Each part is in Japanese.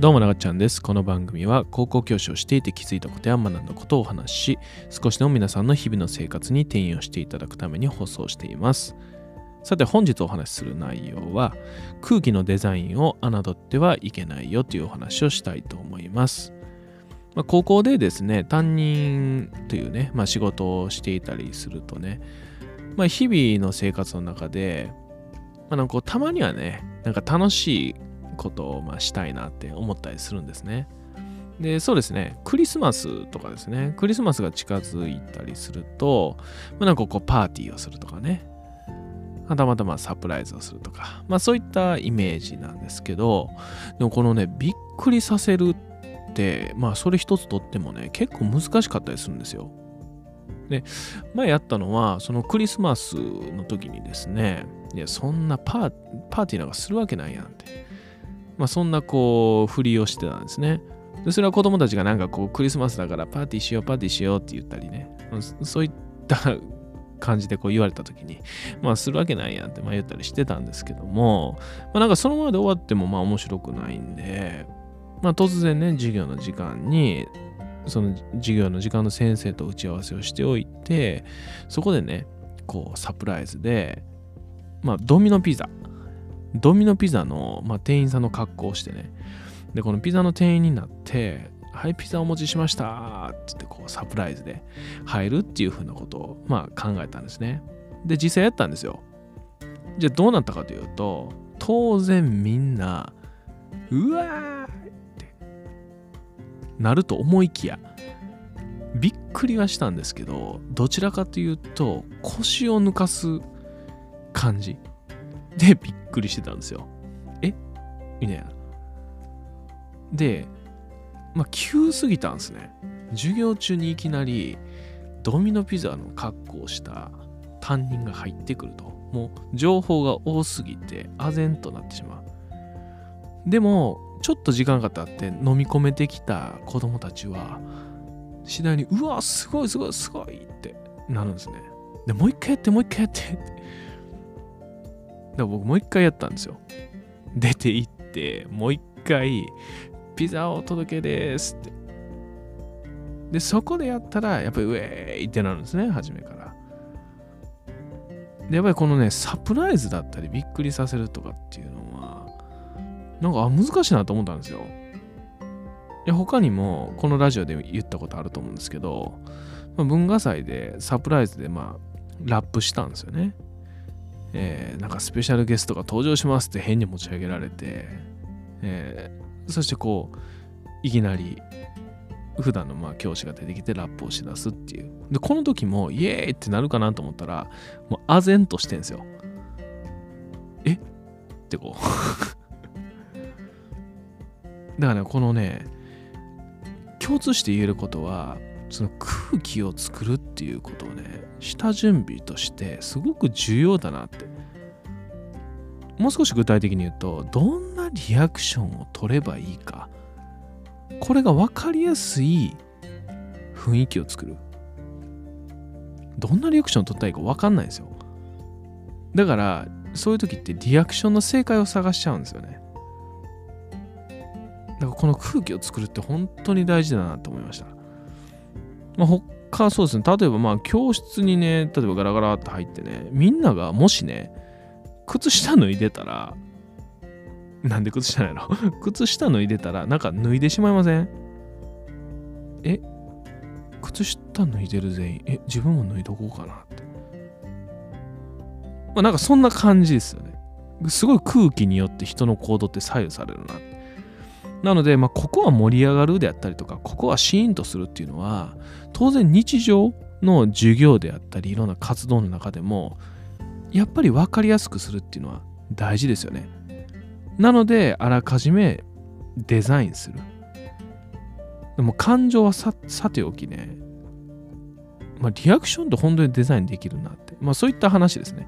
どうもながちゃんです。この番組は高校教師をしていて気づいたことや学んだことをお話しし、少しでも皆さんの日々の生活に転用していただくために放送しています。さて本日お話しする内容は空気のデザインを侮ってはいけないよというお話をしたいと思います。まあ、高校でですね、担任というね、まあ、仕事をしていたりするとね、まあ、日々の生活の中で、まあ、なんかたまにはね、なんか楽しいことをまあしたいなって思ったりするんですね。で、そうですね、クリスマスとかですね、クリスマスが近づいたりすると、まあ、なんかこうパーティーをするとかね、はたまたまサプライズをするとか、まあそういったイメージなんですけど、でもこのね、びっくりさせるって、まあそれ一つとってもね、結構難しかったりするんですよ。で、前やったのは、そのクリスマスの時にですね、いや、そんなパーパーティーなんかするわけないやんって。まあそんなこう、ふりをしてたんですね。でそれは子供たちがなんかこう、クリスマスだからパーティーしよう、パーティーしようって言ったりね、そういった感じでこう言われた時に、まあするわけないやんってまあ言ったりしてたんですけども、まあなんかそのままで終わってもまあ面白くないんで、まあ突然ね、授業の時間に、その授業の時間の先生と打ち合わせをしておいて、そこでね、こうサプライズで、まあドミノピザ、ドミノピザの、まあ、店員さんの格好をしてね、で、このピザの店員になって、はい、ピザお持ちしましたってって、こうサプライズで入るっていうふうなことを、まあ考えたんですね。で、実際やったんですよ。じゃあどうなったかというと、当然みんな、うわーってなると思いきや、びっくりはしたんですけど、どちらかというと、腰を抜かす感じでびっくりしてたんですよ。え？みたいな。で、まあ、急すぎたんですね。授業中にいきなりドミノピザの格好をした担任が入ってくると。もう情報が多すぎて、唖然となってしまう。でも、ちょっと時間が経って飲み込めてきた子供たちは、次第に、うわ、すごいすごいすごいってなるんですね。で、もう一回やって、もう一回やって。から僕もう一回やったんですよ。出て行って、もう一回、ピザをお届けですって。で、そこでやったら、やっぱりウェーイってなるんですね、初めから。で、やっぱりこのね、サプライズだったり、びっくりさせるとかっていうのは、なんか、あ、難しいなと思ったんですよ。いや、他にも、このラジオで言ったことあると思うんですけど、まあ、文化祭でサプライズで、まあ、ラップしたんですよね。えーなんかスペシャルゲストが登場しますって変に持ち上げられて、えーそしてこういきなり普段のまあ教師が出てきてラップをしだすっていう。でこの時もイエーイってなるかなと思ったらもう唖然としてんですよ。え？ってこう。だからねこのね共通して言えることはその空気を作るっていうことをね下準備としてすごく重要だなって。もう少し具体的に言うとどんなリアクションを取ればいいか。これが分かりやすい雰囲気を作る。どんなリアクションを取ったらいいか分かんないんですよ。だからそういう時ってリアクションの正解を探しちゃうんですよね。だからこの空気を作るって本当に大事だなと思いました。まあ、他そうですね、例えばまあ教室にね、例えばガラガラって入ってね、みんながもしね、靴下脱いでたら、なんで靴下ないの？靴下脱いでたら、なんか脱いでしまいません？え？靴下脱いでる全員、え、自分も脱いどこうかなって。まあなんかそんな感じですよね。すごい空気によって人の行動って左右されるなって。なので、まあ、ここは盛り上がるであったりとか、ここはシーンとするっていうのは、当然日常の授業であったり、いろんな活動の中でも、やっぱり分かりやすくするっていうのは大事ですよね。なので、あらかじめデザインする。でも感情はさておきね、まあ、リアクションって本当にデザインできるなって、まあそういった話ですね。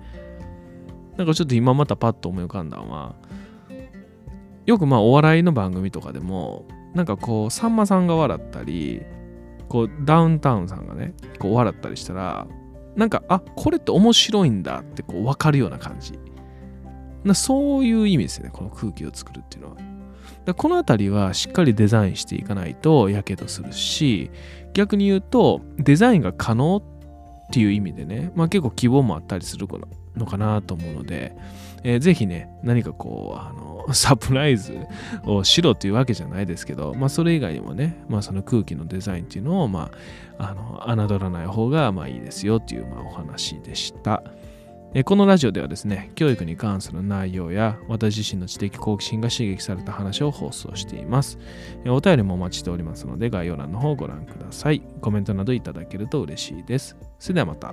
なんかちょっと今またパッと思い浮かんだのは、よくまあお笑いの番組とかでもなんかこうさんまさんが笑ったりこうダウンタウンさんがねこう笑ったりしたらなんかあこれって面白いんだってこう分かるような感じ。なそういう意味ですよねこの空気を作るっていうのは。だこの辺りはしっかりデザインしていかないとやけどするし逆に言うとデザインが可能っていう意味でね、まあ、結構希望もあったりするのかなと思うので、えー、ぜひね何かこうあの サプライズをしろというわけじゃないですけど、まあ、それ以外にもね、まあ、その空気のデザインっていうのを、まあ、あの侮らない方がまあいいですよっていうまあお話でした。このラジオではですね、教育に関する内容や私自身の知的好奇心が刺激された話を放送しています。お便りもお待ちしておりますので概要欄の方をご覧ください。コメントなどいただけると嬉しいです。それではまた。